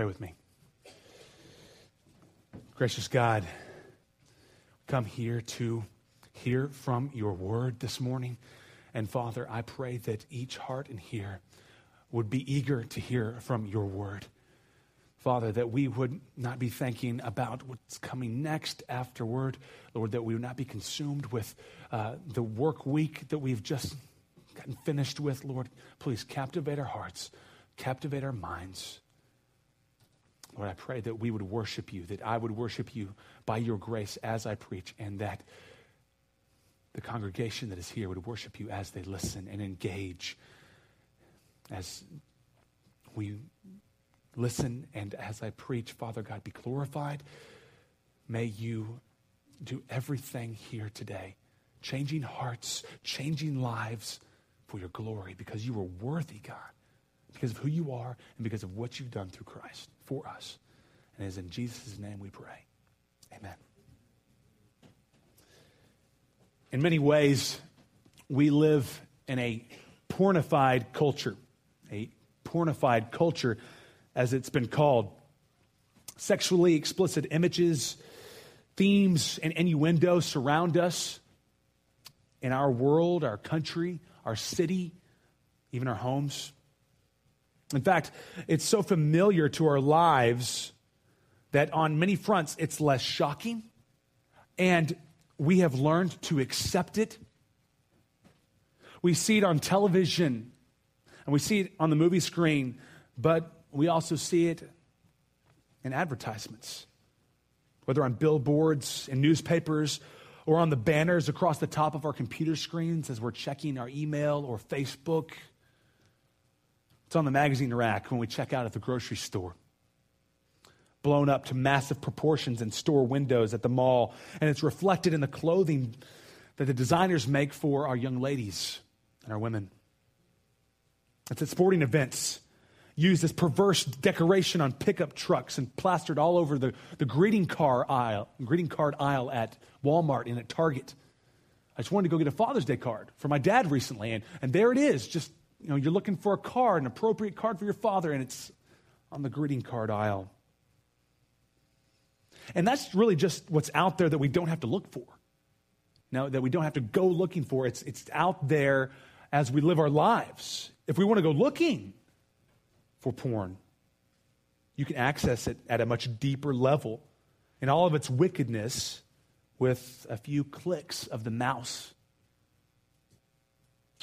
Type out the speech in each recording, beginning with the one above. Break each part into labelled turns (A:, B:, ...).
A: Pray with me. Gracious God, come here to hear from your word this morning. And Father, I pray that each heart in here would be eager to hear from your word. Father, that we would not be thinking about what's coming next afterward, Lord, that we would not be consumed with uh, the work week that we've just gotten finished with. Lord, please captivate our hearts, captivate our minds. Lord, I pray that we would worship you, that I would worship you by your grace as I preach, and that the congregation that is here would worship you as they listen and engage as we listen and as I preach, Father God, be glorified. May you do everything here today, changing hearts, changing lives for your glory because you are worthy, God, because of who you are and because of what you've done through Christ for us. And it is in Jesus' name we pray. Amen. In many ways, we live in a pornified culture, a pornified culture as it's been called. Sexually explicit images, themes, and innuendo surround us in our world, our country, our city, even our homes. In fact, it's so familiar to our lives that on many fronts it's less shocking, and we have learned to accept it. We see it on television and we see it on the movie screen, but we also see it in advertisements, whether on billboards, in newspapers, or on the banners across the top of our computer screens as we're checking our email or Facebook. It's on the magazine rack when we check out at the grocery store. Blown up to massive proportions in store windows at the mall, and it's reflected in the clothing that the designers make for our young ladies and our women. It's at sporting events used as perverse decoration on pickup trucks and plastered all over the, the greeting car aisle, greeting card aisle at Walmart and at Target. I just wanted to go get a Father's Day card for my dad recently, and, and there it is. Just, you know, you're looking for a card, an appropriate card for your father, and it's on the greeting card aisle. And that's really just what's out there that we don't have to look for. Now, that we don't have to go looking for. It's, it's out there as we live our lives. If we want to go looking, for porn. You can access it at a much deeper level in all of its wickedness with a few clicks of the mouse.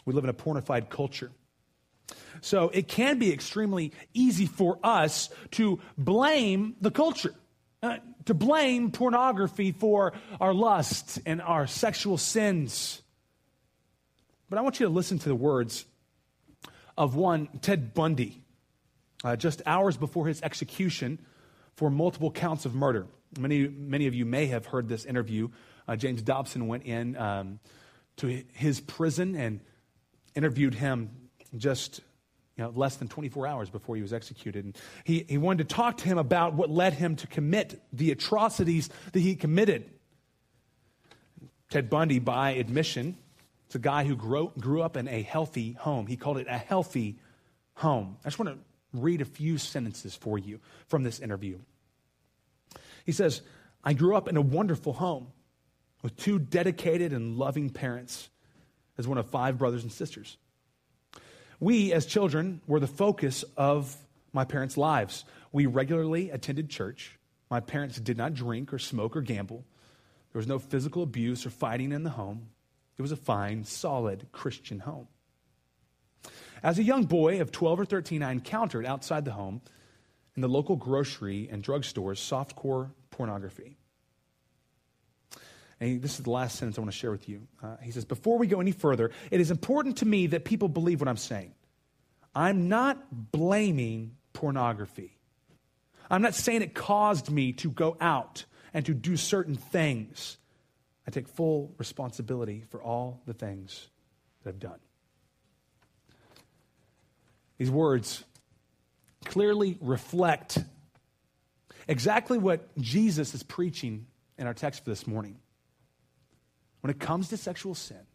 A: We live in a pornified culture. So it can be extremely easy for us to blame the culture, uh, to blame pornography for our lust and our sexual sins. But I want you to listen to the words of one, Ted Bundy uh, just hours before his execution for multiple counts of murder. Many, many of you may have heard this interview. Uh, James Dobson went in um, to his prison and interviewed him just you know, less than 24 hours before he was executed. And he, he wanted to talk to him about what led him to commit the atrocities that he committed. Ted Bundy, by admission, is a guy who grew, grew up in a healthy home. He called it a healthy home. I just want to read a few sentences for you from this interview. He says, I grew up in a wonderful home with two dedicated and loving parents as one of five brothers and sisters. We, as children, were the focus of my parents' lives. We regularly attended church. My parents did not drink or smoke or gamble. There was no physical abuse or fighting in the home. It was a fine, solid Christian home. As a young boy of 12 or 13, I encountered outside the home in the local grocery and drugstores softcore pornography. And this is the last sentence I want to share with you. Uh, he says, Before we go any further, it is important to me that people believe what I'm saying. I'm not blaming pornography. I'm not saying it caused me to go out and to do certain things. I take full responsibility for all the things that I've done. These words clearly reflect exactly what Jesus is preaching in our text for this morning. When it comes to sexual sin,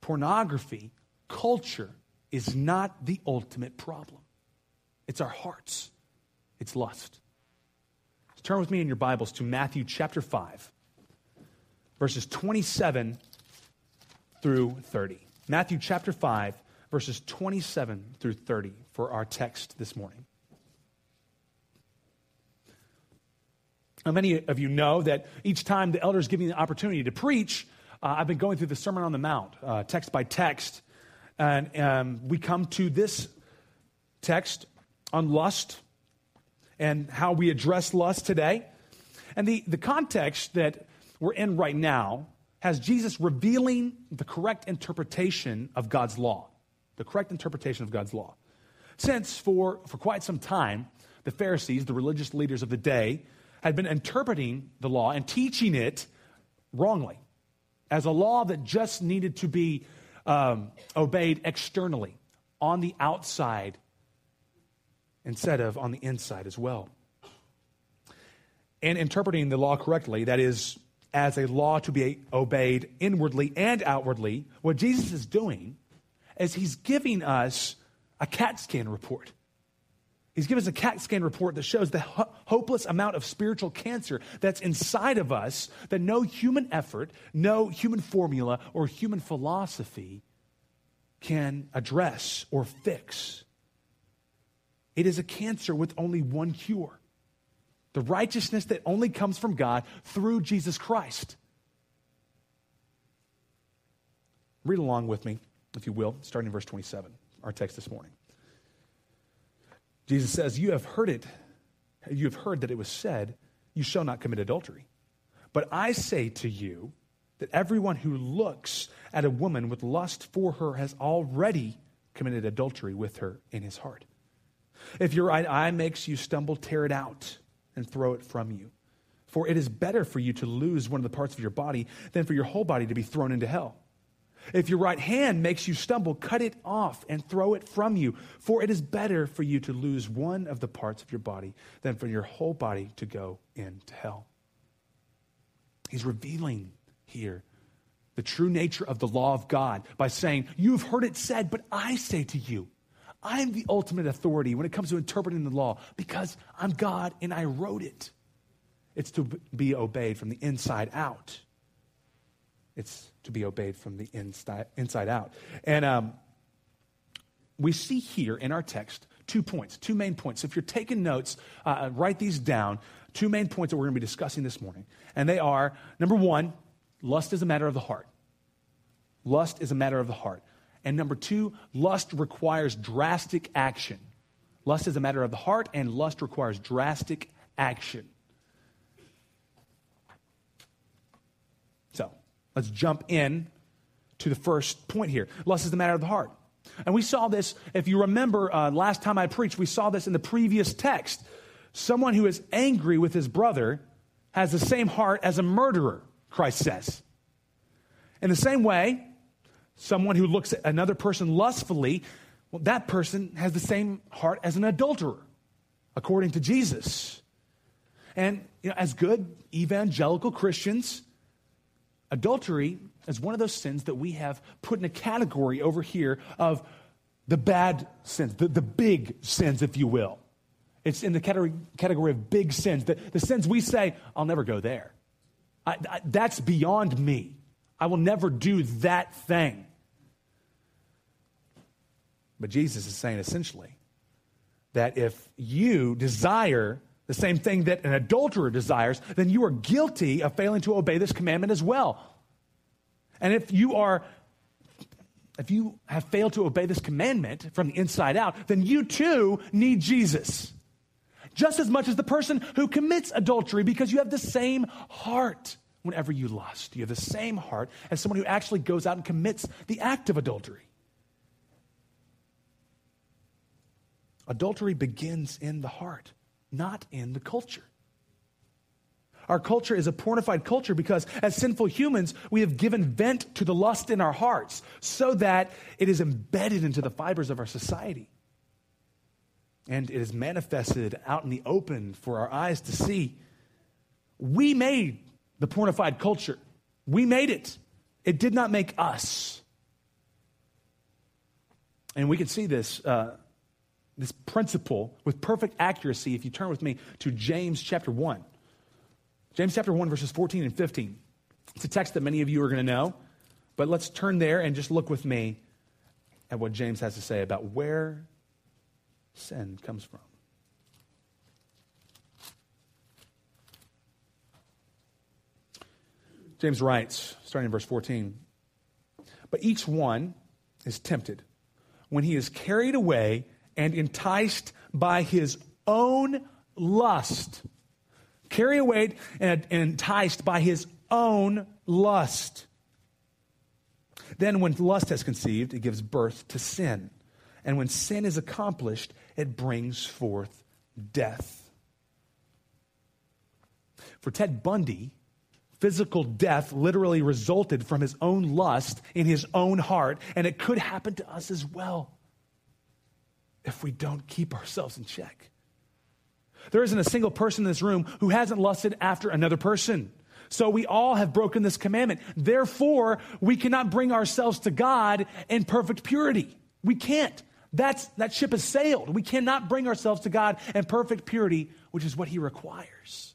A: pornography, culture, is not the ultimate problem. It's our hearts. It's lust. So turn with me in your Bibles to Matthew chapter 5, verses 27 through 30. Matthew chapter 5, verses 27 through 30 for our text this morning. Now, many of you know that each time the elders give me the opportunity to preach, uh, I've been going through the Sermon on the Mount, uh, text by text. And um, we come to this text on lust and how we address lust today. And the, the context that we're in right now has Jesus revealing the correct interpretation of God's law. The correct interpretation of God's law. Since for, for quite some time, the Pharisees, the religious leaders of the day, had been interpreting the law and teaching it wrongly as a law that just needed to be um, obeyed externally, on the outside, instead of on the inside as well. And interpreting the law correctly, that is, as a law to be obeyed inwardly and outwardly, what Jesus is doing is he's giving us a CAT scan report. He's given us a CAT scan report that shows the ho- hopeless amount of spiritual cancer that's inside of us that no human effort, no human formula, or human philosophy can address or fix. It is a cancer with only one cure the righteousness that only comes from God through Jesus Christ. Read along with me, if you will, starting in verse 27, our text this morning. Jesus says, You have heard it, you have heard that it was said, You shall not commit adultery. But I say to you that everyone who looks at a woman with lust for her has already committed adultery with her in his heart. If your right eye makes you stumble, tear it out and throw it from you. For it is better for you to lose one of the parts of your body than for your whole body to be thrown into hell. If your right hand makes you stumble, cut it off and throw it from you. For it is better for you to lose one of the parts of your body than for your whole body to go into hell. He's revealing here the true nature of the law of God by saying, You've heard it said, but I say to you, I'm the ultimate authority when it comes to interpreting the law because I'm God and I wrote it. It's to be obeyed from the inside out. It's to be obeyed from the inside, inside out. And um, we see here in our text two points, two main points. If you're taking notes, uh, uh write these down. Two main points that we're going to be discussing this morning. And they are number one, lust is a matter of the heart. Lust is a matter of the heart. And number two, lust requires drastic action. Lust is a matter of the heart, and lust requires drastic action. So, let's jump in to the first point here. Lust is the matter of the heart. And we saw this, if you remember uh, last time I preached, we saw this in the previous text. Someone who is angry with his brother has the same heart as a murderer, Christ says. In the same way, someone who looks at another person lustfully, well, that person has the same heart as an adulterer, according to Jesus. And you know, as good evangelical Christians, adultery is one of those sins that we have put in a category over here of the bad sins, the, the big sins, if you will. It's in the category, category of big sins, the, the sins we say, I'll never go there. I, I, that's beyond me. I will never do that thing. But Jesus is saying essentially that if you desire the same thing that an adulterer desires, then you are guilty of failing to obey this commandment as well. And if you are if you have failed to obey this commandment from the inside out, then you too need Jesus. Just as much as the person who commits adultery because you have the same heart whenever you lust. You have the same heart as someone who actually goes out and commits the act of adultery. Adultery begins in the heart, not in the culture. Our culture is a pornified culture because, as sinful humans, we have given vent to the lust in our hearts so that it is embedded into the fibers of our society. And it is manifested out in the open for our eyes to see. We made the pornified culture, we made it. It did not make us. And we can see this uh, this principle with perfect accuracy if you turn with me to James chapter 1. James chapter 1, verses 14 and 15. It's a text that many of you are going to know, but let's turn there and just look with me at what James has to say about where sin comes from. James writes, starting in verse 14, but each one is tempted when he is carried away and enticed by his own lust. Carried away and enticed by his own lust. Then, when lust has conceived, it gives birth to sin. And when sin is accomplished, it brings forth death. For Ted Bundy, physical death literally resulted from his own lust in his own heart, and it could happen to us as well if we don't keep ourselves in check. There isn't a single person in this room who hasn't lusted after another person. So we all have broken this commandment. Therefore, we cannot bring ourselves to God in perfect purity. We can't. That's, that ship has sailed. We cannot bring ourselves to God in perfect purity, which is what He requires.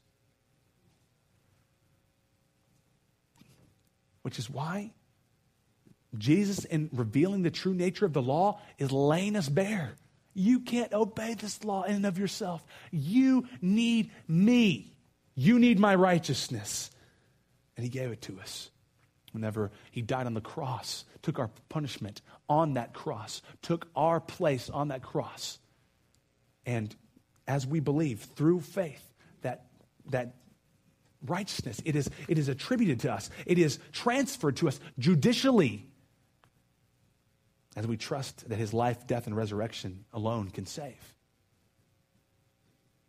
A: which is why Jesus, in revealing the true nature of the law, is laying us bare. You can't obey this law in and of yourself. You need me. You need my righteousness. And he gave it to us. Whenever he died on the cross, took our punishment on that cross, took our place on that cross. And as we believe through faith, that, that righteousness. It is, it is attributed to us, it is transferred to us judicially as we trust that his life, death, and resurrection alone can save.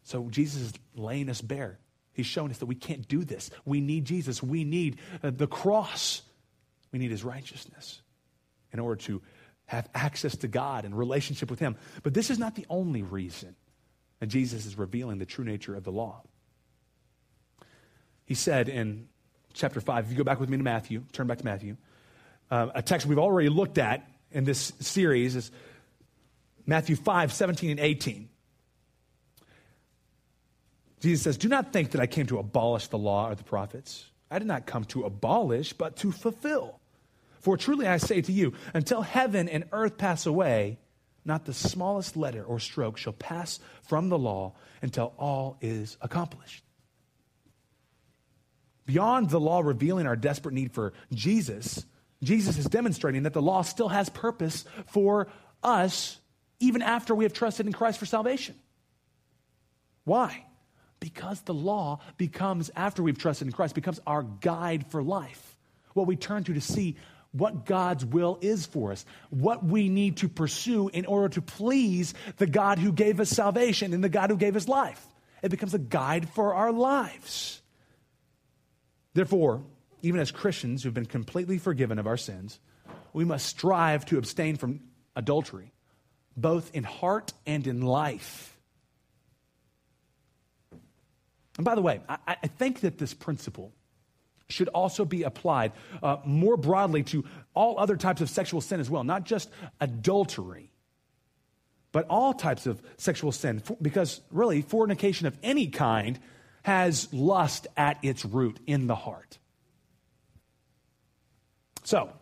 A: So Jesus is laying us bare. He's showing us that we can't do this. We need Jesus. We need uh, the cross. We need his righteousness in order to have access to God and relationship with him. But this is not the only reason that Jesus is revealing the true nature of the law. He said in chapter 5, if you go back with me to Matthew, turn back to Matthew, uh, a text we've already looked at in this series is Matthew 5, 17 and 18. Jesus says, Do not think that I came to abolish the law or the prophets. I did not come to abolish, but to fulfill. For truly I say to you, until heaven and earth pass away, not the smallest letter or stroke shall pass from the law until all is accomplished. Beyond the law revealing our desperate need for Jesus, Jesus is demonstrating that the law still has purpose for us even after we have trusted in Christ for salvation. Why? Because the law becomes, after we've trusted in Christ, becomes our guide for life. What we turn to to see what God's will is for us, what we need to pursue in order to please the God who gave us salvation and the God who gave us life. It becomes a guide for our lives. Therefore, even as Christians who've been completely forgiven of our sins, we must strive to abstain from adultery, both in heart and in life. And by the way, I, I think that this principle should also be applied uh, more broadly to all other types of sexual sin as well, not just adultery, but all types of sexual sin. Because really, fornication of any kind has lust at its root in the heart. So,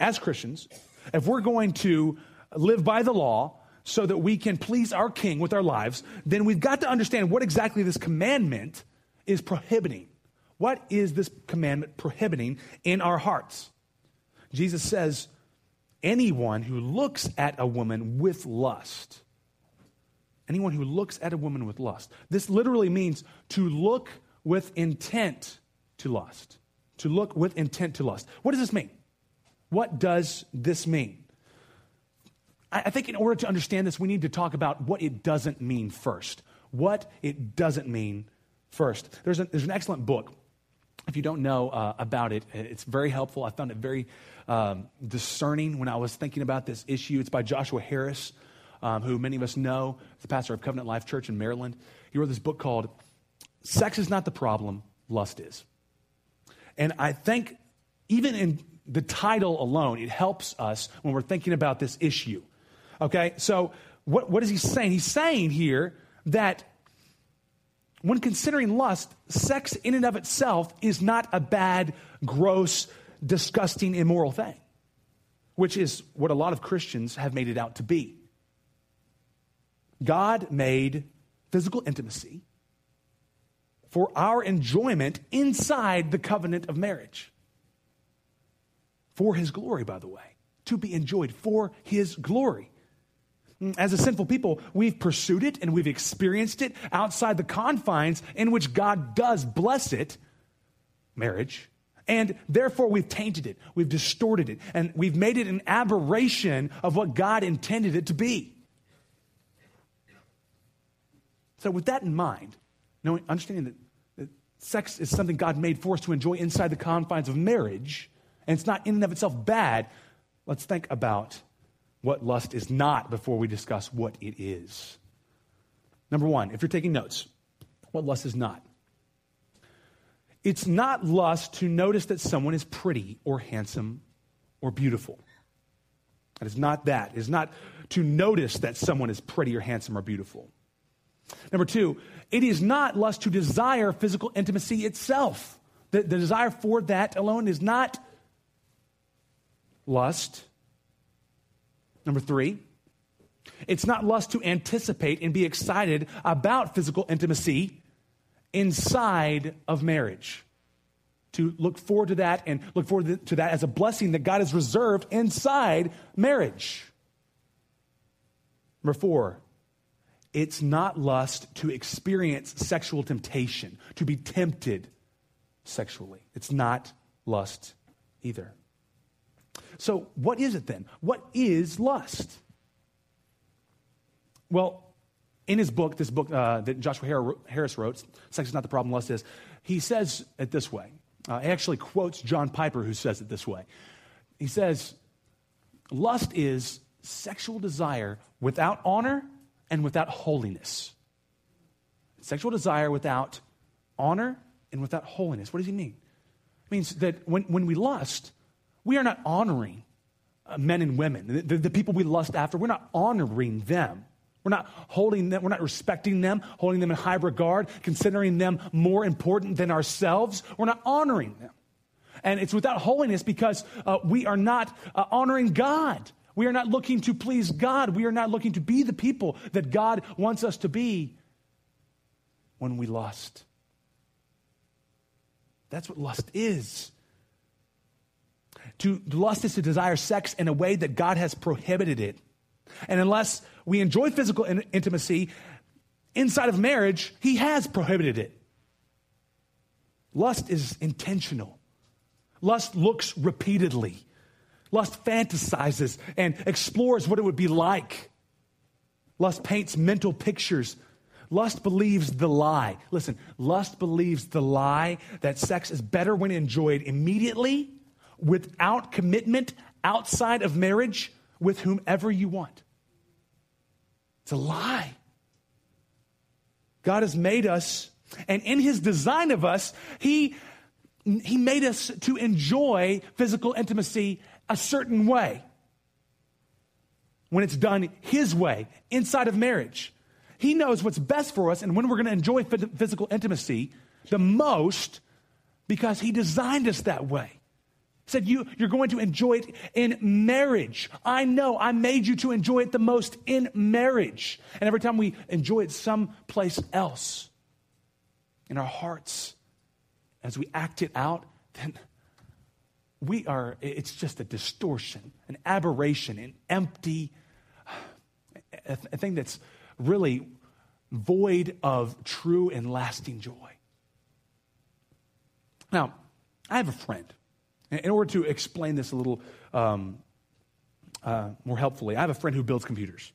A: as Christians, if we're going to live by the law so that we can please our king with our lives, then we've got to understand what exactly this commandment is prohibiting. What is this commandment prohibiting in our hearts? Jesus says, anyone who looks at a woman with lust anyone who looks at a woman with lust. This literally means to look with intent to lust. To look with intent to lust. What does this mean? What does this mean? I think in order to understand this, we need to talk about what it doesn't mean first. What it doesn't mean first. There's, a, there's an excellent book. If you don't know uh, about it, it's very helpful. I found it very um, discerning when I was thinking about this issue. It's by Joshua Harris um, who many of us know, the pastor of Covenant Life Church in Maryland. He wrote this book called Sex is Not the Problem, Lust Is. And I think even in the title alone, it helps us when we're thinking about this issue. Okay, so what, what is he saying? He's saying here that when considering lust, sex in and of itself is not a bad, gross, disgusting, immoral thing, which is what a lot of Christians have made it out to be. God made physical intimacy for our enjoyment inside the covenant of marriage. For his glory, by the way, to be enjoyed for his glory. As a sinful people, we've pursued it and we've experienced it outside the confines in which God does bless it, marriage. And therefore, we've tainted it, we've distorted it, and we've made it an aberration of what God intended it to be. So, with that in mind, knowing, understanding that, that sex is something God made for us to enjoy inside the confines of marriage, and it's not in and of itself bad, let's think about what lust is not before we discuss what it is. Number one, if you're taking notes, what lust is not. It's not lust to notice that someone is pretty or handsome or beautiful. It is not that. It is not to notice that someone is pretty or handsome or beautiful. Number two, it is not lust to desire physical intimacy itself. The, the desire for that alone is not lust. Number three, it's not lust to anticipate and be excited about physical intimacy inside of marriage. To look forward to that and look forward to that as a blessing that God has reserved inside marriage. Number four, it's not lust to experience sexual temptation, to be tempted sexually. It's not lust either. So, what is it then? What is lust? Well, in his book, this book uh, that Joshua Harris wrote, Sex is Not the Problem, Lust is, he says it this way. Uh, he actually quotes John Piper, who says it this way. He says, Lust is sexual desire without honor and without holiness. Sexual desire without honor and without holiness. What does he mean? It means that when, when we lust, we are not honoring uh, men and women, the, the, the people we lust after. We're not honoring them. We're not holding them, we're not respecting them, holding them in high regard, considering them more important than ourselves. We're not honoring them. And it's without holiness because uh, we are not uh, honoring God. We are not looking to please God. We are not looking to be the people that God wants us to be when we lust. That's what lust is. To lust is to desire sex in a way that God has prohibited it. And unless we enjoy physical in- intimacy inside of marriage, He has prohibited it. Lust is intentional. Lust looks repeatedly. Lust fantasizes and explores what it would be like. Lust paints mental pictures. Lust believes the lie. Listen, lust believes the lie that sex is better when enjoyed immediately, without commitment, outside of marriage, with whomever you want. It's a lie. God has made us, and in his design of us, he, he made us to enjoy physical intimacy a certain way when it's done His way inside of marriage. He knows what's best for us and when we're going to enjoy physical intimacy the most because He designed us that way. He said, you, You're going to enjoy it in marriage. I know I made you to enjoy it the most in marriage. And every time we enjoy it someplace else in our hearts, as we act it out, then we are, it's just a distortion, an aberration, an empty, a, a thing that's really void of true and lasting joy. Now, I have a friend. In order to explain this a little um, uh, more helpfully, I have a friend who builds computers.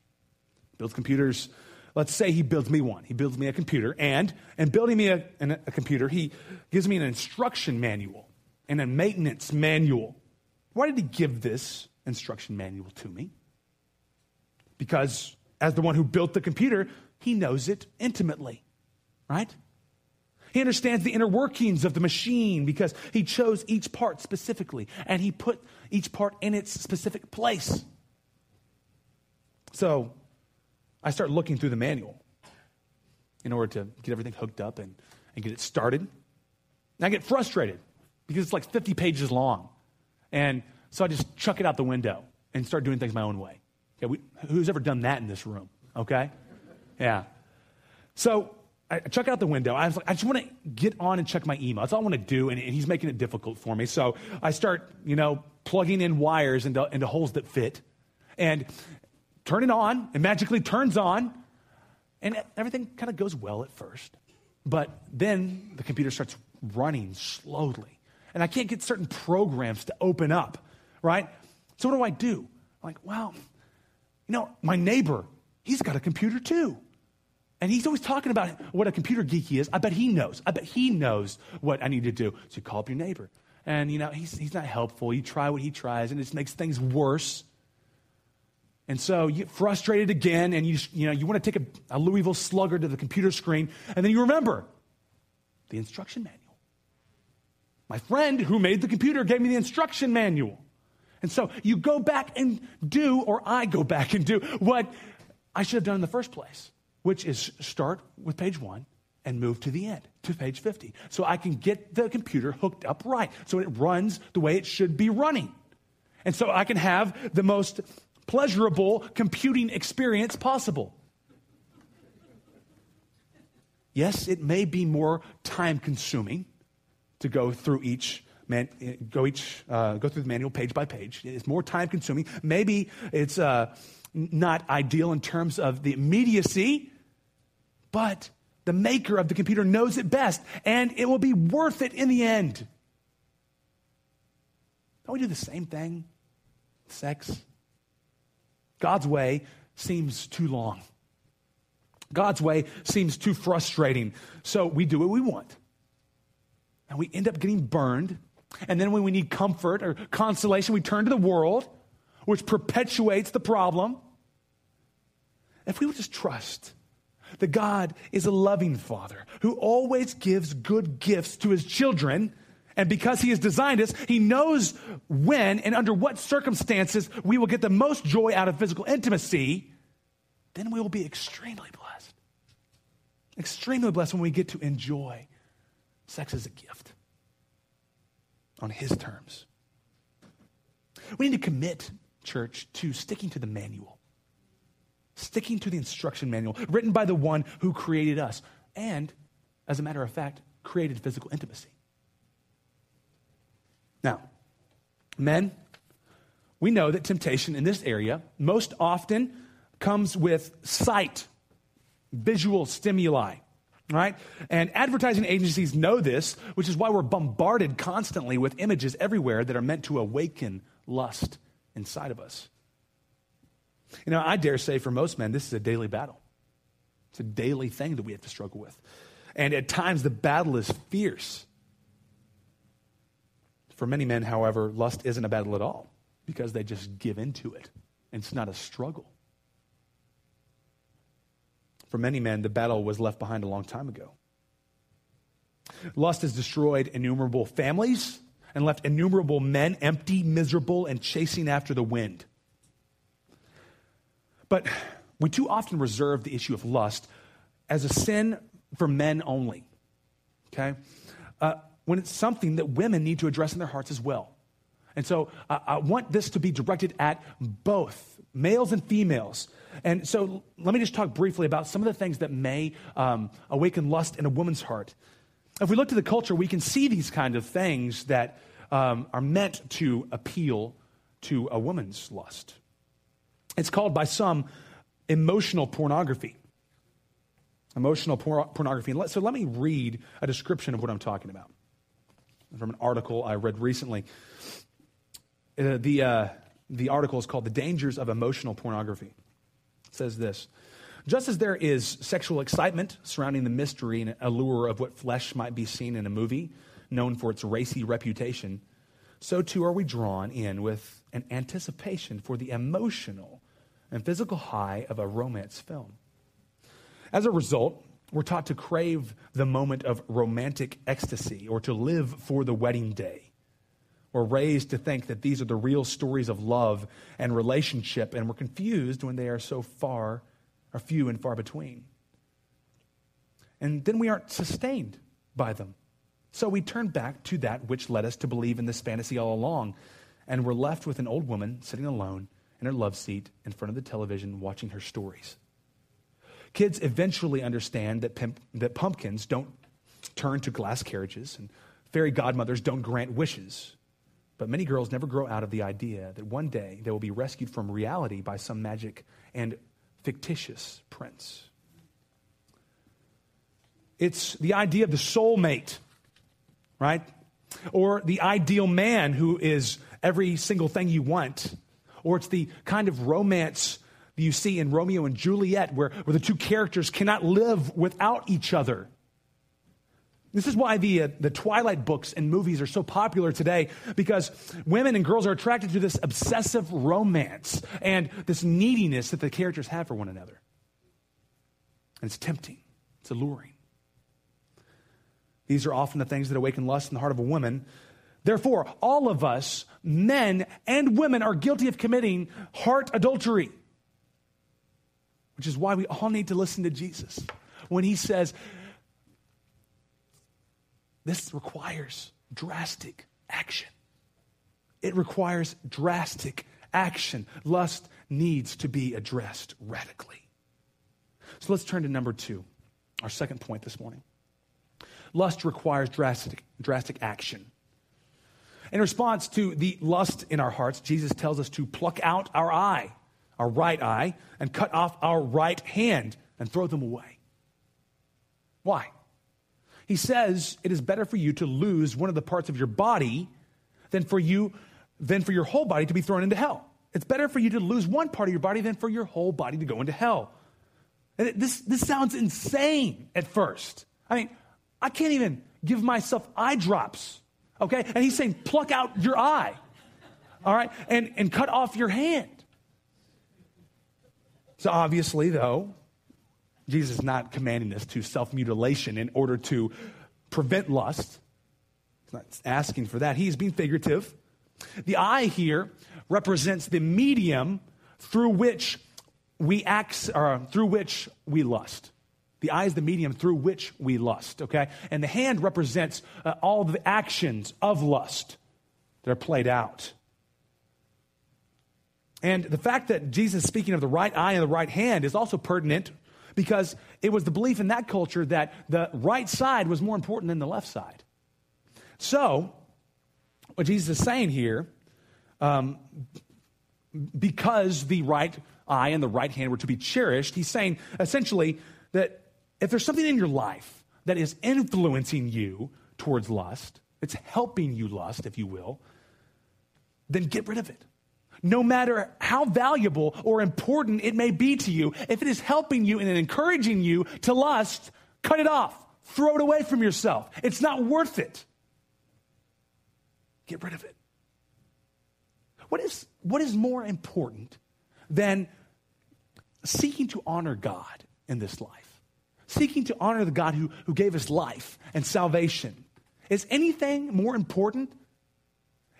A: Builds computers. Let's say he builds me one. He builds me a computer, and in building me a, a computer, he gives me an instruction manual and a maintenance manual. Why did he give this instruction manual to me? Because as the one who built the computer, he knows it intimately, right? He understands the inner workings of the machine because he chose each part specifically and he put each part in its specific place. So, I start looking through the manual in order to get everything hooked up and, and get it started. And I get frustrated because it's like 50 pages long. And so I just chuck it out the window and start doing things my own way. Okay, we, who's ever done that in this room? Okay? Yeah. So I chuck out the window. I was like, I just want to get on and check my email. That's all I want to do, and, and, he's making it difficult for me. So I start, you know, plugging in wires into, into holes that fit, and turn it on. It magically turns on, and everything kind of goes well at first. But then the computer starts running slowly, and I can't get certain programs to open up, right? So what do I do? I'm like, well, you know, my neighbor, he's got a computer too. And he's always talking about what a computer geek he is. I bet he knows. I bet he knows what I need to do. So you call up your neighbor. And, you know, he's, he's not helpful. You try what he tries, and it makes things worse. And so you get frustrated again, and you, you, know, you want to take a, a Louisville slugger to the computer screen, and then you remember the instruction manual. My friend who made the computer gave me the instruction manual. And so you go back and do, or I go back and do what I should have done in the first place which is start with page one and move to the end, to page 50. So I can get the computer hooked up right, so it runs the way it should be running. And so I can have the most pleasurable computing experience possible. Yes, it may be more time consuming to go through each man, go each uh, go through the manual page by page. It's more time consuming. Maybe it's uh, not ideal in terms of the immediacy but the maker of the computer knows it best, and it will be worth it in the end. Don't we do the same thing? Sex. God's way seems too long. God's way seems too frustrating. So we do what we want. And we end up getting burned. And then when we need comfort or consolation, we turn to the world, which perpetuates the problem. If we would just trust that God is a loving father who always gives good gifts to his children. And because he has designed us, he knows when and under what circumstances we will get the most joy out of physical intimacy. Then we will be extremely blessed. Extremely blessed when we get to enjoy sex is a gift on his terms. We need to commit, church, to sticking to the manual sticking to the instruction manual written by the one who created us and, as a matter of fact, created physical intimacy. Now, men, we know that temptation in this area most often comes with sight, visual stimuli, right? And advertising agencies know this, which is why we're bombarded constantly with images everywhere that are meant to awaken lust inside of us. You know, I dare say for most men, this is a daily battle. It's a daily thing that we have to struggle with. And at times, the battle is fierce. For many men, however, lust isn't a battle at all because they just give into it. And it's not a struggle. For many men, the battle was left behind a long time ago. Lust has destroyed innumerable families and left innumerable men empty, miserable, and chasing after the wind. But we too often reserve the issue of lust as a sin for men only, okay? Uh, when it's something that women need to address in their hearts as well. And so uh, I want this to be directed at both males and females. And so let me just talk briefly about some of the things that may um, awaken lust in a woman's heart. If we look to the culture, we can see these kind of things that um, are meant to appeal to a woman's lust. It's called by some emotional pornography. Emotional por- pornography. So let me read a description of what I'm talking about from an article I read recently. Uh, the, uh, the article is called The Dangers of Emotional Pornography. Says this Just as there is sexual excitement surrounding the mystery and allure of what flesh might be seen in a movie known for its racy reputation, so too are we drawn in with an anticipation for the emotional and physical high of a romance film. As a result, we're taught to crave the moment of romantic ecstasy or to live for the wedding day. We're raised to think that these are the real stories of love and relationship, and we're confused when they are so far are few and far between. And then we aren't sustained by them. So we turn back to that which led us to believe in this fantasy all along. And we're left with an old woman sitting alone in her love seat in front of the television watching her stories. Kids eventually understand that, pimp, that pumpkins don't turn to glass carriages and fairy godmothers don't grant wishes. But many girls never grow out of the idea that one day they will be rescued from reality by some magic and fictitious prince. It's the idea of the soulmate, right? Or the ideal man who is every single thing you want. Or it's the kind of romance that you see in Romeo and Juliet where, where the two characters cannot live without each other. This is why the, uh, the Twilight books and movies are so popular today because women and girls are attracted to this obsessive romance and this neediness that the characters have for one another. And it's tempting, it's alluring. These are often the things that awaken lust in the heart of a woman. Therefore, all of us, men and women, are guilty of committing heart adultery, which is why we all need to listen to Jesus when he says, this requires drastic action. It requires drastic action. Lust needs to be addressed radically. So let's turn to number two, our second point this morning. Lust requires drastic, drastic action. In response to the lust in our hearts, Jesus tells us to pluck out our eye, our right eye, and cut off our right hand and throw them away. Why? He says it is better for you to lose one of the parts of your body than for you than for your whole body to be thrown into hell. It's better for you to lose one part of your body than for your whole body to go into hell. And it, this, this sounds insane at first. I mean, I can't even give myself eye drops, okay? And he's saying, pluck out your eye, all right? And, and cut off your hand. So obviously, though, Jesus is not commanding us to self mutilation in order to prevent lust. He's not asking for that. He's being figurative. The eye here represents the medium through which we act, or through which we lust. The eye is the medium through which we lust, okay? And the hand represents uh, all the actions of lust that are played out. And the fact that Jesus is speaking of the right eye and the right hand is also pertinent because it was the belief in that culture that the right side was more important than the left side. So, what Jesus is saying here, um, because the right eye and the right hand were to be cherished, he's saying essentially that if there's something in your life that is influencing you towards lust, it's helping you lust, if you will, then get rid of it no matter how valuable or important it may be to you, if it is helping you and encouraging you to lust, cut it off. Throw it away from yourself. It's not worth it. Get rid of it. What is, what is more important than seeking to honor God in this life? Seeking to honor the God who, who gave us life and salvation. Is anything more important?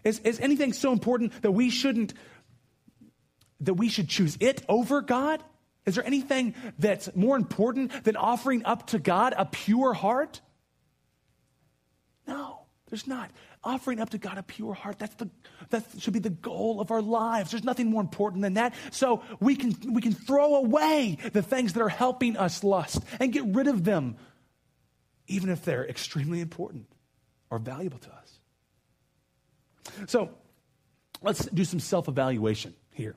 A: Is, is anything so important that we shouldn't that we should choose it over God? Is there anything that's more important than offering up to God a pure heart? No, there's not. Offering up to God a pure heart, that's the, that should be the goal of our lives. There's nothing more important than that. So we can, we can throw away the things that are helping us lust and get rid of them, even if they're extremely important or valuable to us. So let's do some self evaluation here.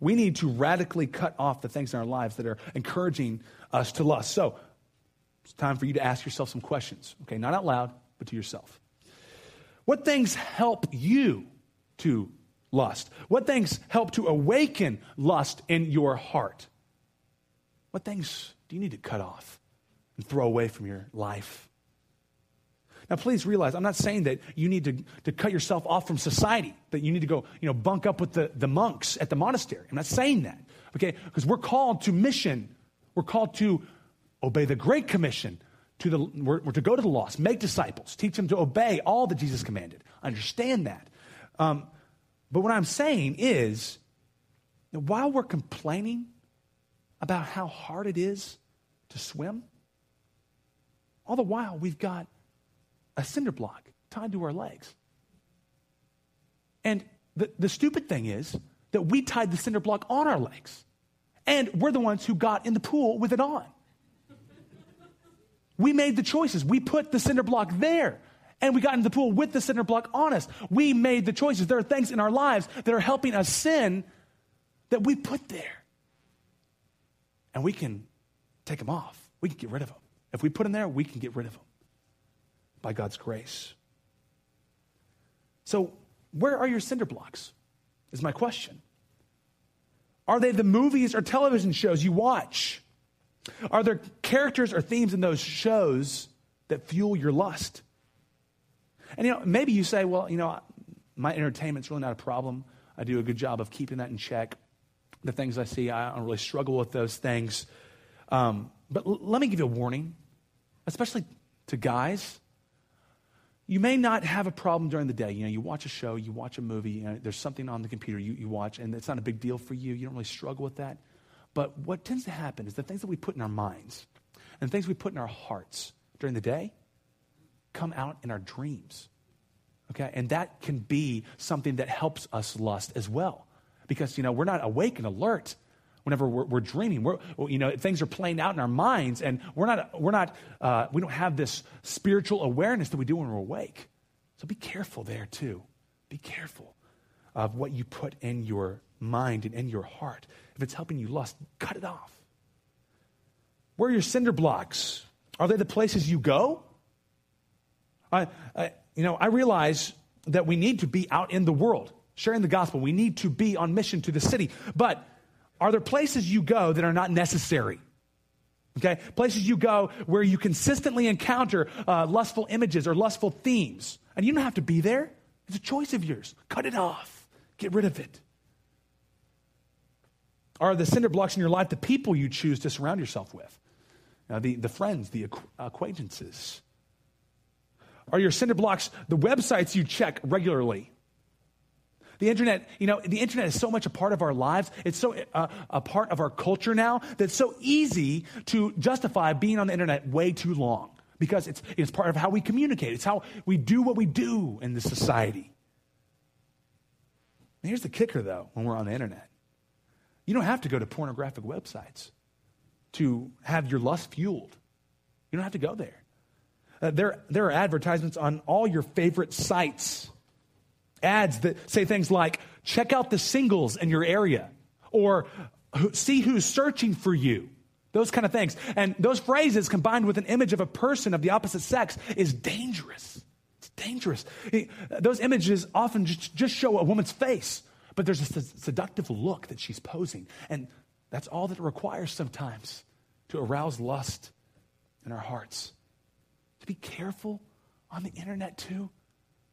A: We need to radically cut off the things in our lives that are encouraging us to lust. So, it's time for you to ask yourself some questions, okay? Not out loud, but to yourself. What things help you to lust? What things help to awaken lust in your heart? What things do you need to cut off and throw away from your life? Now, please realize, I'm not saying that you need to, to cut yourself off from society, that you need to go, you know, bunk up with the, the monks at the monastery. I'm not saying that, okay? Because we're called to mission. We're called to obey the Great Commission, to the, we're, we're to go to the lost, make disciples, teach them to obey all that Jesus commanded. Understand that. Um, but what I'm saying is, while we're complaining about how hard it is to swim? All the while, we've got a cinder block tied to our legs. And the, the stupid thing is that we tied the cinder block on our legs. And we're the ones who got in the pool with it on. We made the choices. We put the cinder block there. And we got in the pool with the cinder block on us. We made the choices. There are things in our lives that are helping us sin that we put there. And we can take them off. We can get rid of them. If we put them there, we can get rid of them by God's grace. So, where are your cinder blocks? Is my question. Are they the movies or television shows you watch? Are there characters or themes in those shows that fuel your lust? And you know, maybe you say, well, you know, my entertainment's really not a problem. I do a good job of keeping that in check. The things I see, I don't really struggle with those things. Um, but l- let me give you a warning, especially to guys. You may not have a problem during the day. You know, you watch a show, you watch a movie, you know, there's something on the computer you, you watch, and it's not a big deal for you. You don't really struggle with that. But what tends to happen is the things that we put in our minds and things we put in our hearts during the day come out in our dreams. Okay? And that can be something that helps us lust as well. Because, you know, we're not awake and alert whenever we're, we're dreaming. We're, you know, things are playing out in our minds, and we're not, we're not, uh, we don't have this spiritual awareness that we do when we're awake. So be careful there, too. Be careful of what you put in your mind and in your heart. If it's helping you lust, cut it off. Where are your cinder blocks? Are they the places you go? I, I, you know, I realize that we need to be out in the world, sharing the gospel. We need to be on mission to the city. But are there places you go that are not necessary? Okay? Places you go where you consistently encounter uh, lustful images or lustful themes. And you don't have to be there. It's a choice of yours. Cut it off, get rid of it. Are the cinder blocks in your life the people you choose to surround yourself with? Now, the, the friends, the acquaintances. Are your cinder blocks the websites you check regularly? The internet, you know, the internet is so much a part of our lives. It's so uh, a part of our culture now that it's so easy to justify being on the internet way too long because it's, it's part of how we communicate. It's how we do what we do in this society. And here's the kicker, though, when we're on the internet you don't have to go to pornographic websites to have your lust fueled. You don't have to go there. Uh, there, there are advertisements on all your favorite sites. Ads that say things like, check out the singles in your area, or see who's searching for you. Those kind of things. And those phrases combined with an image of a person of the opposite sex is dangerous. It's dangerous. Those images often just show a woman's face, but there's a seductive look that she's posing. And that's all that it requires sometimes to arouse lust in our hearts To be careful on the internet too.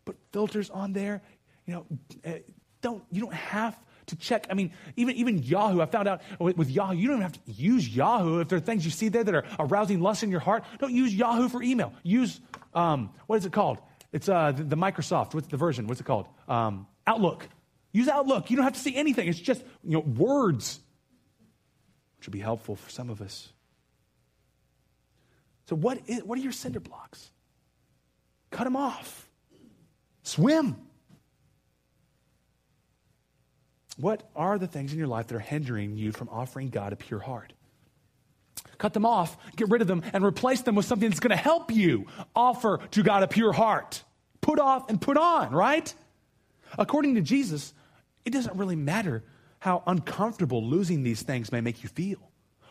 A: Put filters on there. You know, eh, don't you don't have to check. I mean, even even Yahoo. I found out with, with, Yahoo, you don't even have to use Yahoo if there are things you see there that are arousing lust in your heart. Don't use Yahoo for email. Use um, what is it called? It's uh, the, the, Microsoft. What's the version? What's it called? Um, Outlook. Use Outlook. You don't have to see anything. It's just you know words, which would be helpful for some of us. So, what, is, what are your cinder blocks? Cut them off. Swim. What are the things in your life that are hindering you from offering God a pure heart? Cut them off, get rid of them, and replace them with something that's going to help you offer to God a pure heart. Put off and put on, right? According to Jesus, it doesn't really matter how uncomfortable losing these things may make you feel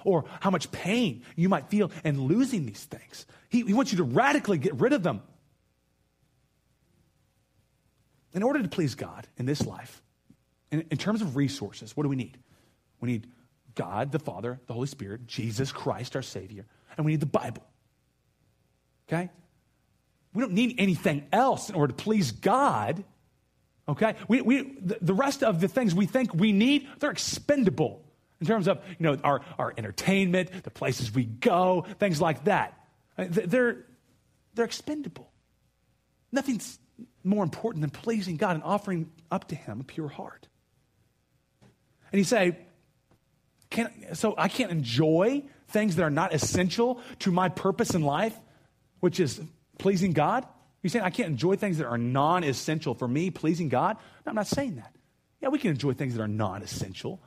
A: or how much pain you might feel in losing these things. He, he wants you to radically get rid of them. In order to please God in this life, in, in terms of resources, what do we need? We need God, the Father, the Holy Spirit, Jesus Christ, our Savior, and we need the Bible. Okay? We don't need anything else in order to please God. Okay? We, we, the, rest of the things we think we need, they're expendable in terms of you know our, our entertainment, the places we go, things like that. Uh, they're, they're expendable. Nothing's more important than pleasing God and offering up to Him a pure heart. And you say, so I can't enjoy things that are not essential to my purpose in life, which is pleasing God? You're saying I can't enjoy things that are non essential for me, pleasing God? No, I'm not saying that. Yeah, we can enjoy things that are non essential,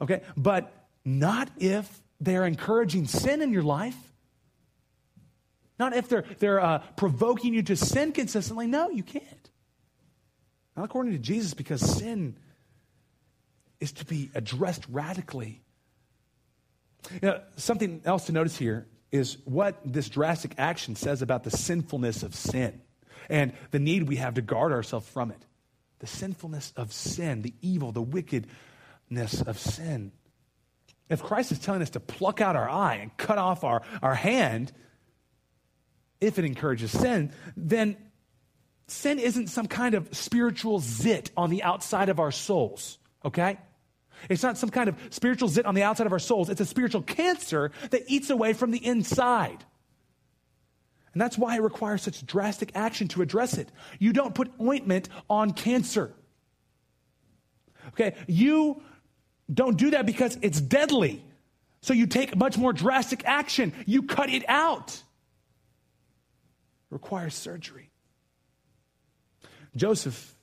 A: okay? But not if they're encouraging sin in your life. Not if they're, they're uh, provoking you to sin consistently. No, you can't. Not according to Jesus, because sin is to be addressed radically. You know, something else to notice here is what this drastic action says about the sinfulness of sin and the need we have to guard ourselves from it. The sinfulness of sin, the evil, the wickedness of sin. If Christ is telling us to pluck out our eye and cut off our, our hand, if it encourages sin, then sin isn't some kind of spiritual zit on the outside of our souls, okay? It's not some kind of spiritual zit on the outside of our souls. It's a spiritual cancer that eats away from the inside. And that's why it requires such drastic action to address it. You don't put ointment on cancer. Okay? You don't do that because it's deadly. So you take much more drastic action. You cut it out. Requires surgery. Joseph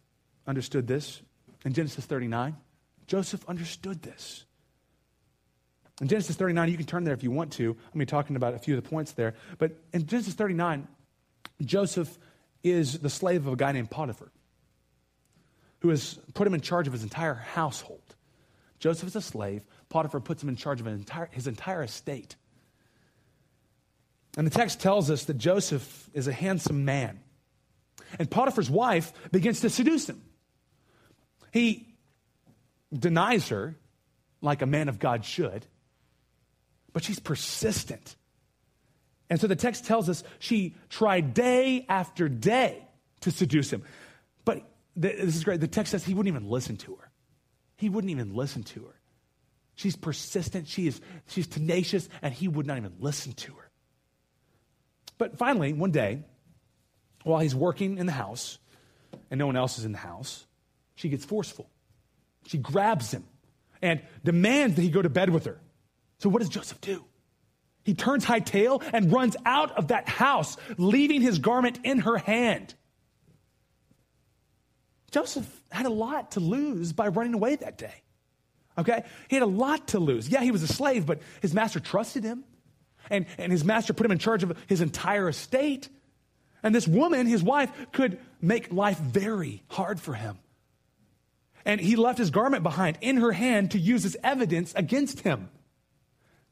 A: understood this in Genesis 39. Joseph understood this. In Genesis 39, you can turn there if you want to. I'm going to be talking about a few of the points there. But in Genesis 39, Joseph is the slave of a guy named Potiphar, who has put him in charge of his entire household. Joseph is a slave. Potiphar puts him in charge of entire, his entire estate. And the text tells us that Joseph is a handsome man. And Potiphar's wife begins to seduce him. He denies her like a man of God should, but she's persistent. And so the text tells us she tried day after day to seduce him. But this is great. The text says he wouldn't even listen to her. He wouldn't even listen to her. She's persistent, she is, she's tenacious, and he would not even listen to her. But finally, one day, while he's working in the house and no one else is in the house, she gets forceful. She grabs him and demands that he go to bed with her. So, what does Joseph do? He turns high tail and runs out of that house, leaving his garment in her hand. Joseph had a lot to lose by running away that day. Okay? He had a lot to lose. Yeah, he was a slave, but his master trusted him. And, and his master put him in charge of his entire estate. And this woman, his wife, could make life very hard for him. And he left his garment behind in her hand to use as evidence against him.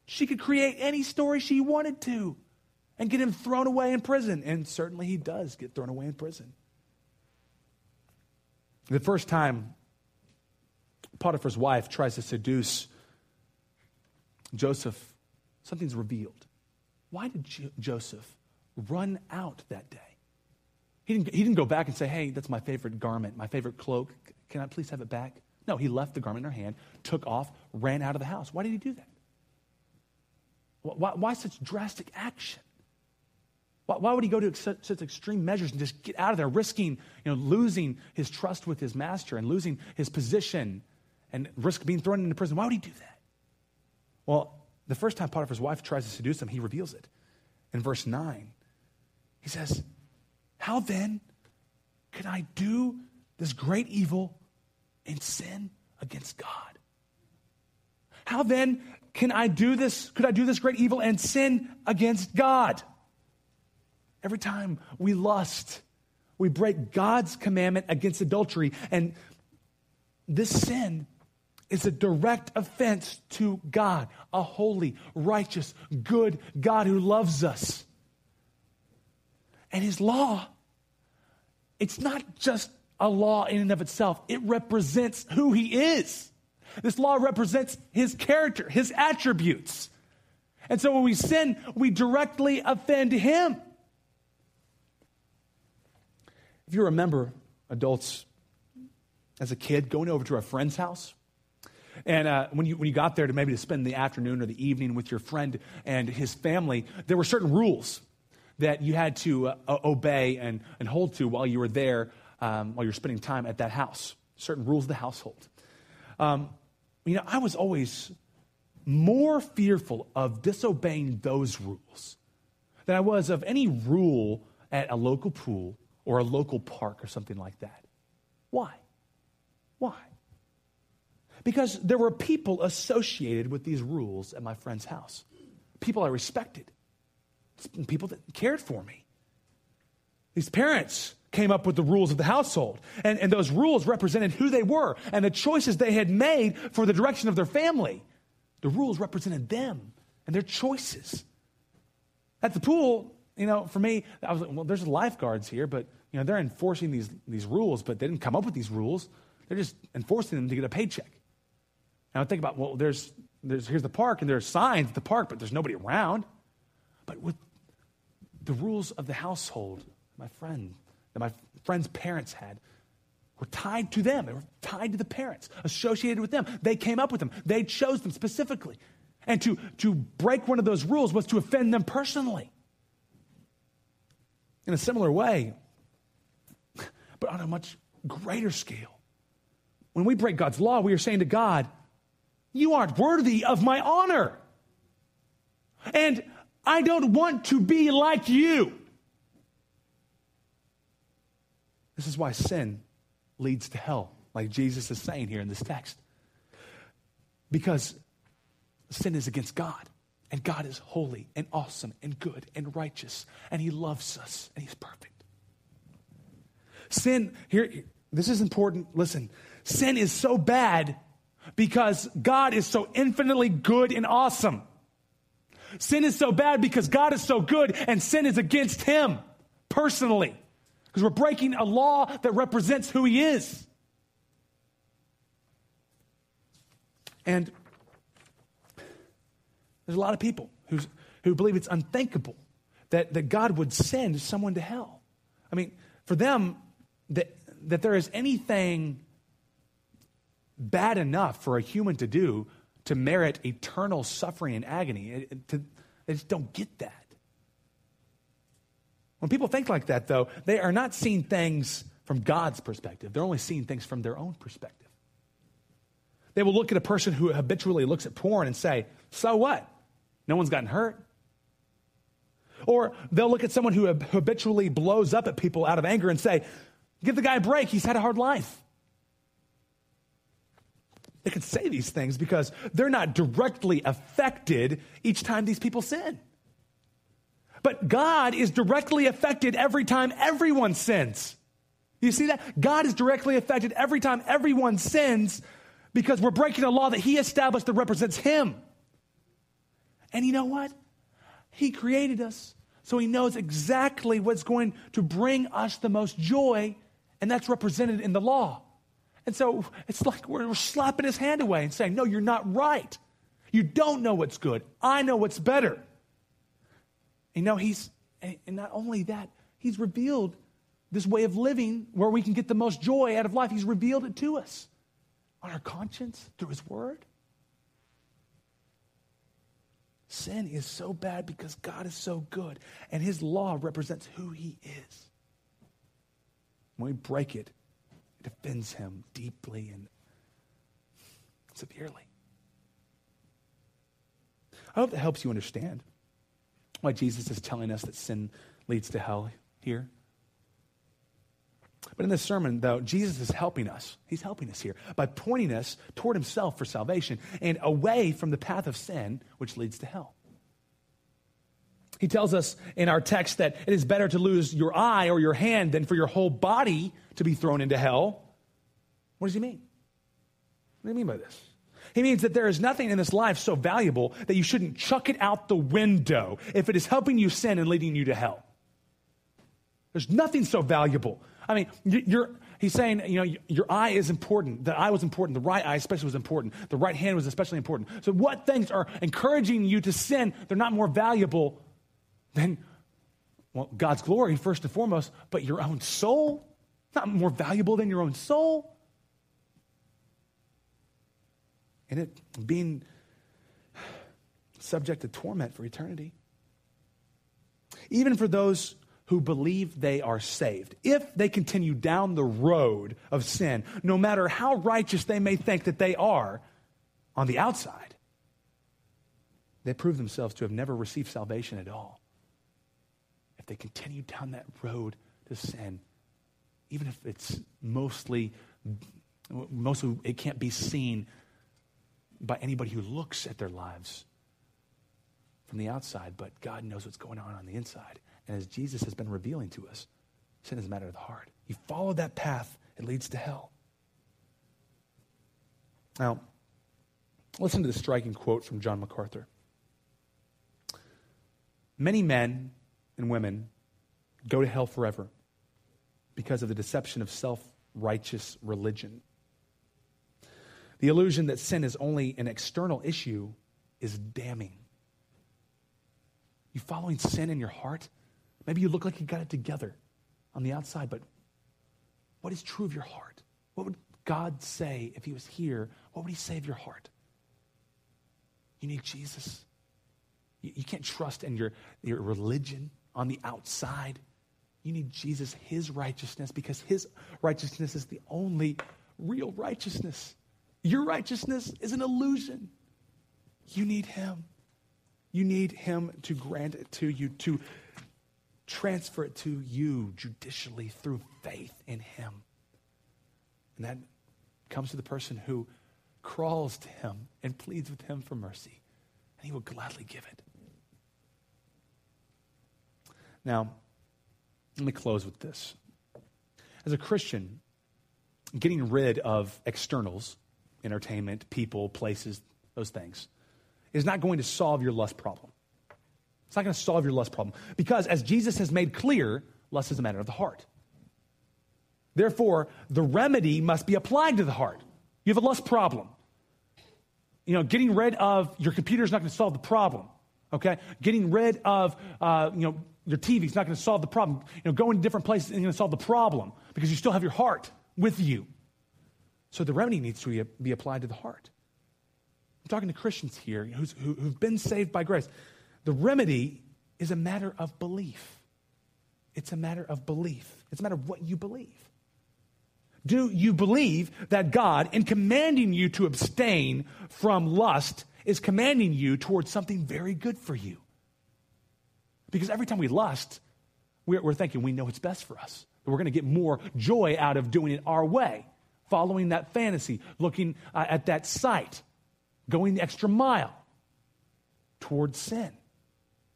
A: She could create any story she wanted to and get him thrown away in prison. And certainly he does get thrown away in prison. The first time Potiphar's wife tries to seduce Joseph, something's revealed. Why did jo- Joseph run out that day? He didn't, he didn't go back and say, hey, that's my favorite garment, my favorite cloak. Can I please have it back? No, he left the garment in her hand, took off, ran out of the house. Why did he do that? Why, why such drastic action? Why, why, would he go to such, such extreme measures and just get out of there, risking you know, losing his trust with his master and losing his position and risk being thrown into prison? Why would he do that? Well, the first time Potiphar's wife tries to seduce him, he reveals it. In verse 9, he says, How then can I do this great evil and sin against God? How then can I do this? Could I do this great evil and sin against God? Every time we lust, we break God's commandment against adultery. And this sin is a direct offense to God, a holy, righteous, good God who loves us. And his law, it's not just a law in and of itself, it represents who he is. This law represents his character, his attributes. And so when we sin, we directly offend him. If you remember, adults, as a kid, going over to a friend's house, and uh, when, you, when you got there to maybe to spend the afternoon or the evening with your friend and his family, there were certain rules that you had to uh, obey and, and hold to while you were there, um, while you're spending time at that house. Certain rules of the household. Um, you know, I was always more fearful of disobeying those rules than I was of any rule at a local pool or a local park or something like that. Why? Why? Because there were people associated with these rules at my friend's house. People I respected, people that cared for me. These parents came up with the rules of the household, and, and those rules represented who they were and the choices they had made for the direction of their family. The rules represented them and their choices. At the pool, you know, for me, I was like, well, there's lifeguards here, but, you know, they're enforcing these, these rules, but they didn't come up with these rules. They're just enforcing them to get a paycheck. I think about, well, there's, there's, here's the park, and there's signs at the park, but there's nobody around. But with the rules of the household, my friend, that my friend's parents had, were tied to them. They were tied to the parents, associated with them. They came up with them. They chose them specifically. And to, to break one of those rules was to offend them personally. In a similar way, but on a much greater scale, when we break God's law, we are saying to God, You aren't worthy of my honor. And I don't want to be like you. This is why sin leads to hell, like Jesus is saying here in this text. Because sin is against God, and God is holy and awesome and good and righteous, and He loves us, and He's perfect. Sin, here, this is important. Listen, sin is so bad because God is so infinitely good and awesome. Sin is so bad because God is so good, and sin is against Him personally. Because we're breaking a law that represents who he is. And there's a lot of people who's, who believe it's unthinkable that, that God would send someone to hell. I mean, for them, that, that there is anything bad enough for a human to do to merit eternal suffering and agony. It, to, they just don't get that. When people think like that, though, they are not seeing things from God's perspective. They're only seeing things from their own perspective. They will look at a person who habitually looks at porn and say, So what? No one's gotten hurt. Or they'll look at someone who habitually blows up at people out of anger and say, Give the guy a break. He's had a hard life. They can say these things because they're not directly affected each time these people sin. But God is directly affected every time everyone sins. You see that? God is directly affected every time everyone sins because we're breaking a law that He established that represents Him. And you know what? He created us, so He knows exactly what's going to bring us the most joy, and that's represented in the law. And so it's like we're slapping His hand away and saying, No, you're not right. You don't know what's good. I know what's better. You know, he's, and not only that, he's revealed this way of living where we can get the most joy out of life. He's revealed it to us on our conscience through his word. Sin is so bad because God is so good, and his law represents who he is. When we break it, it offends him deeply and severely. I hope that helps you understand why Jesus is telling us that sin leads to hell here. But in this sermon, though, Jesus is helping us. He's helping us here by pointing us toward himself for salvation and away from the path of sin, which leads to hell. He tells us in our text that it is better to lose your eye or your hand than for your whole body to be thrown into hell. What does he mean? What do you mean by this? He means that there is nothing in this life so valuable that you shouldn't chuck it out the window if it is helping you sin and leading you to hell. There's nothing so valuable. I mean, you're, he's saying, you know, your eye is important. The eye was important. The right eye especially was important. The right hand was especially important. So what things are encouraging you to sin? They're not more valuable than, well, God's glory first and foremost, but your own soul. Not more valuable than your own soul. and it being subject to torment for eternity. Even for those who believe they are saved, if they continue down the road of sin, no matter how righteous they may think that they are on the outside, they prove themselves to have never received salvation at all. If they continue down that road to sin, even if it's mostly, mostly it can't be seen by anybody who looks at their lives from the outside, but God knows what's going on on the inside. And as Jesus has been revealing to us, sin is a matter of the heart. You follow that path, it leads to hell. Now, listen to the striking quote from John MacArthur. Many men and women go to hell forever because of the deception of self righteous religion. The illusion that sin is only an external issue is damning. You following sin in your heart? Maybe you look like you got it together on the outside, but what is true of your heart? What would God say if he was here? What would he say of your heart? You need Jesus. You, you can't trust in your, your religion on the outside. You need Jesus, his righteousness, because his righteousness is the only real righteousness. Your righteousness is an illusion. You need Him. You need Him to grant it to you, to transfer it to you judicially through faith in Him. And that comes to the person who crawls to Him and pleads with Him for mercy, and He will gladly give it. Now, let me close with this. As a Christian, getting rid of externals entertainment, people, places, those things, is not going to solve your lust problem. It's not going to solve your lust problem. Because as Jesus has made clear, lust is a matter of the heart. Therefore, the remedy must be applied to the heart. You have a lust problem. You know, getting rid of your computer is not going to solve the problem. Okay? Getting rid of, uh, you know, your TV is not going to solve the problem. You know, going to different places isn't going to solve the problem because you still have your heart with you. So the remedy needs to be applied to the heart. I'm talking to Christians here who, who've been saved by grace. The remedy is a matter of belief. It's a matter of belief. It's a matter of what you believe. Do you believe that God, in commanding you to abstain from lust, is commanding you towards something very good for you? Because every time we lust, we're, we're thinking we know it's best for us. We're going to get more joy out of doing it our way following that fantasy, looking uh, at that sight, going the extra mile towards sin.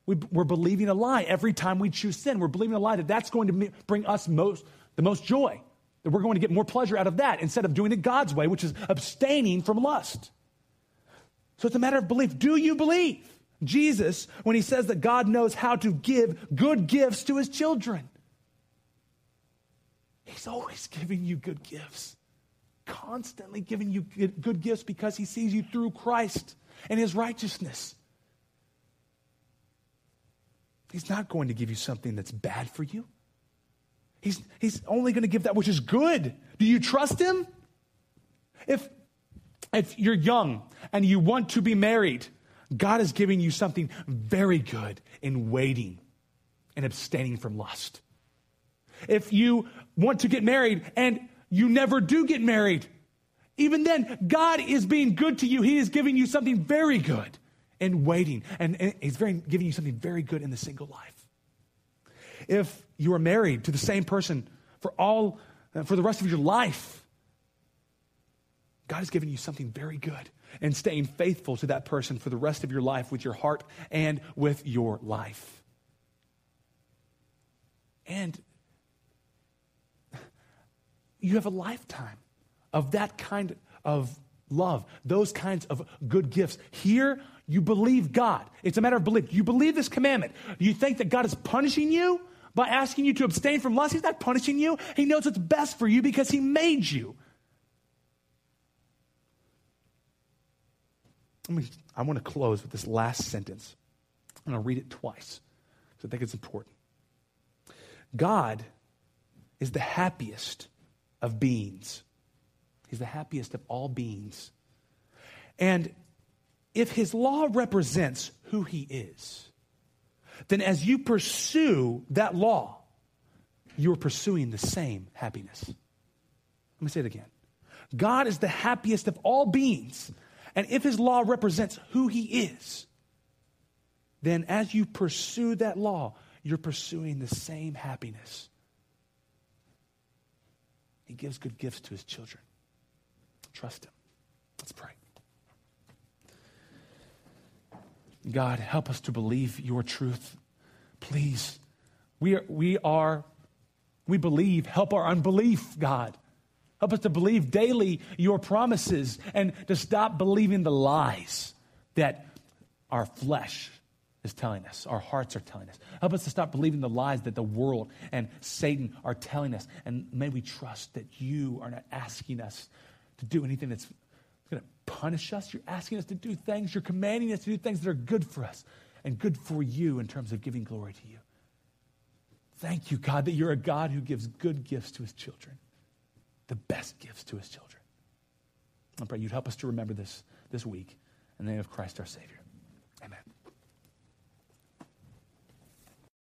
A: We, are believing a lie every time we choose sin. We're believing a lie that that's going to bring us most, the most joy, that we're going to get more pleasure out of that instead of doing it God's way, which is abstaining from lust. So it's a matter of belief. Do you believe Jesus when he says that God knows how to give good gifts to his children? He's always giving you good gifts constantly giving you good gifts because he sees you through Christ and his righteousness. He's not going to give you something that's bad for you. He's, he's only going to give that which is good. Do you trust him? If, if you're young and you want to be married, God is giving you something very good in waiting and abstaining from lust. If you want to get married and you never do get married. Even then, God is being good to you. He is giving you something very good in waiting. And, and He's very, giving you something very good in the single life. If you are married to the same person for all, for the rest of your life, God has given you something very good and staying faithful to that person for the rest of your life with your heart and with your life. And you have a lifetime of that kind of love, those kinds of good gifts. Here, you believe God. It's a matter of belief. You believe this commandment. You think that God is punishing you by asking you to abstain from lust. He's not punishing you. He knows what's best for you because He made you. I want to close with this last sentence. I'm going to read it twice because I think it's important. God is the happiest of beings. He's the happiest of all beings. And if his law represents who he is, then as you pursue that law, you are pursuing the same happiness. Let me say it again. God is the happiest of all beings. And if his law represents who he is, then as you pursue that law, you're pursuing the same happiness. He gives good gifts to his children. Trust him. Let's pray. God, help us to believe your truth. Please. We are, we are, we believe. Help our unbelief, God. Help us to believe daily your promises and to stop believing the lies that our flesh is telling us, our hearts are telling us. Help us to stop believing the lies that the world and Satan are telling us. And may we trust that you are not asking us to do anything that's going to punish us. You're asking us to do things, you're commanding us to do things that are good for us and good for you in terms of giving glory to you. Thank you, God, that you're a God who gives good gifts to his children, the best gifts to his children. I pray you'd help us to remember this this week. In the name of Christ our Savior. Amen.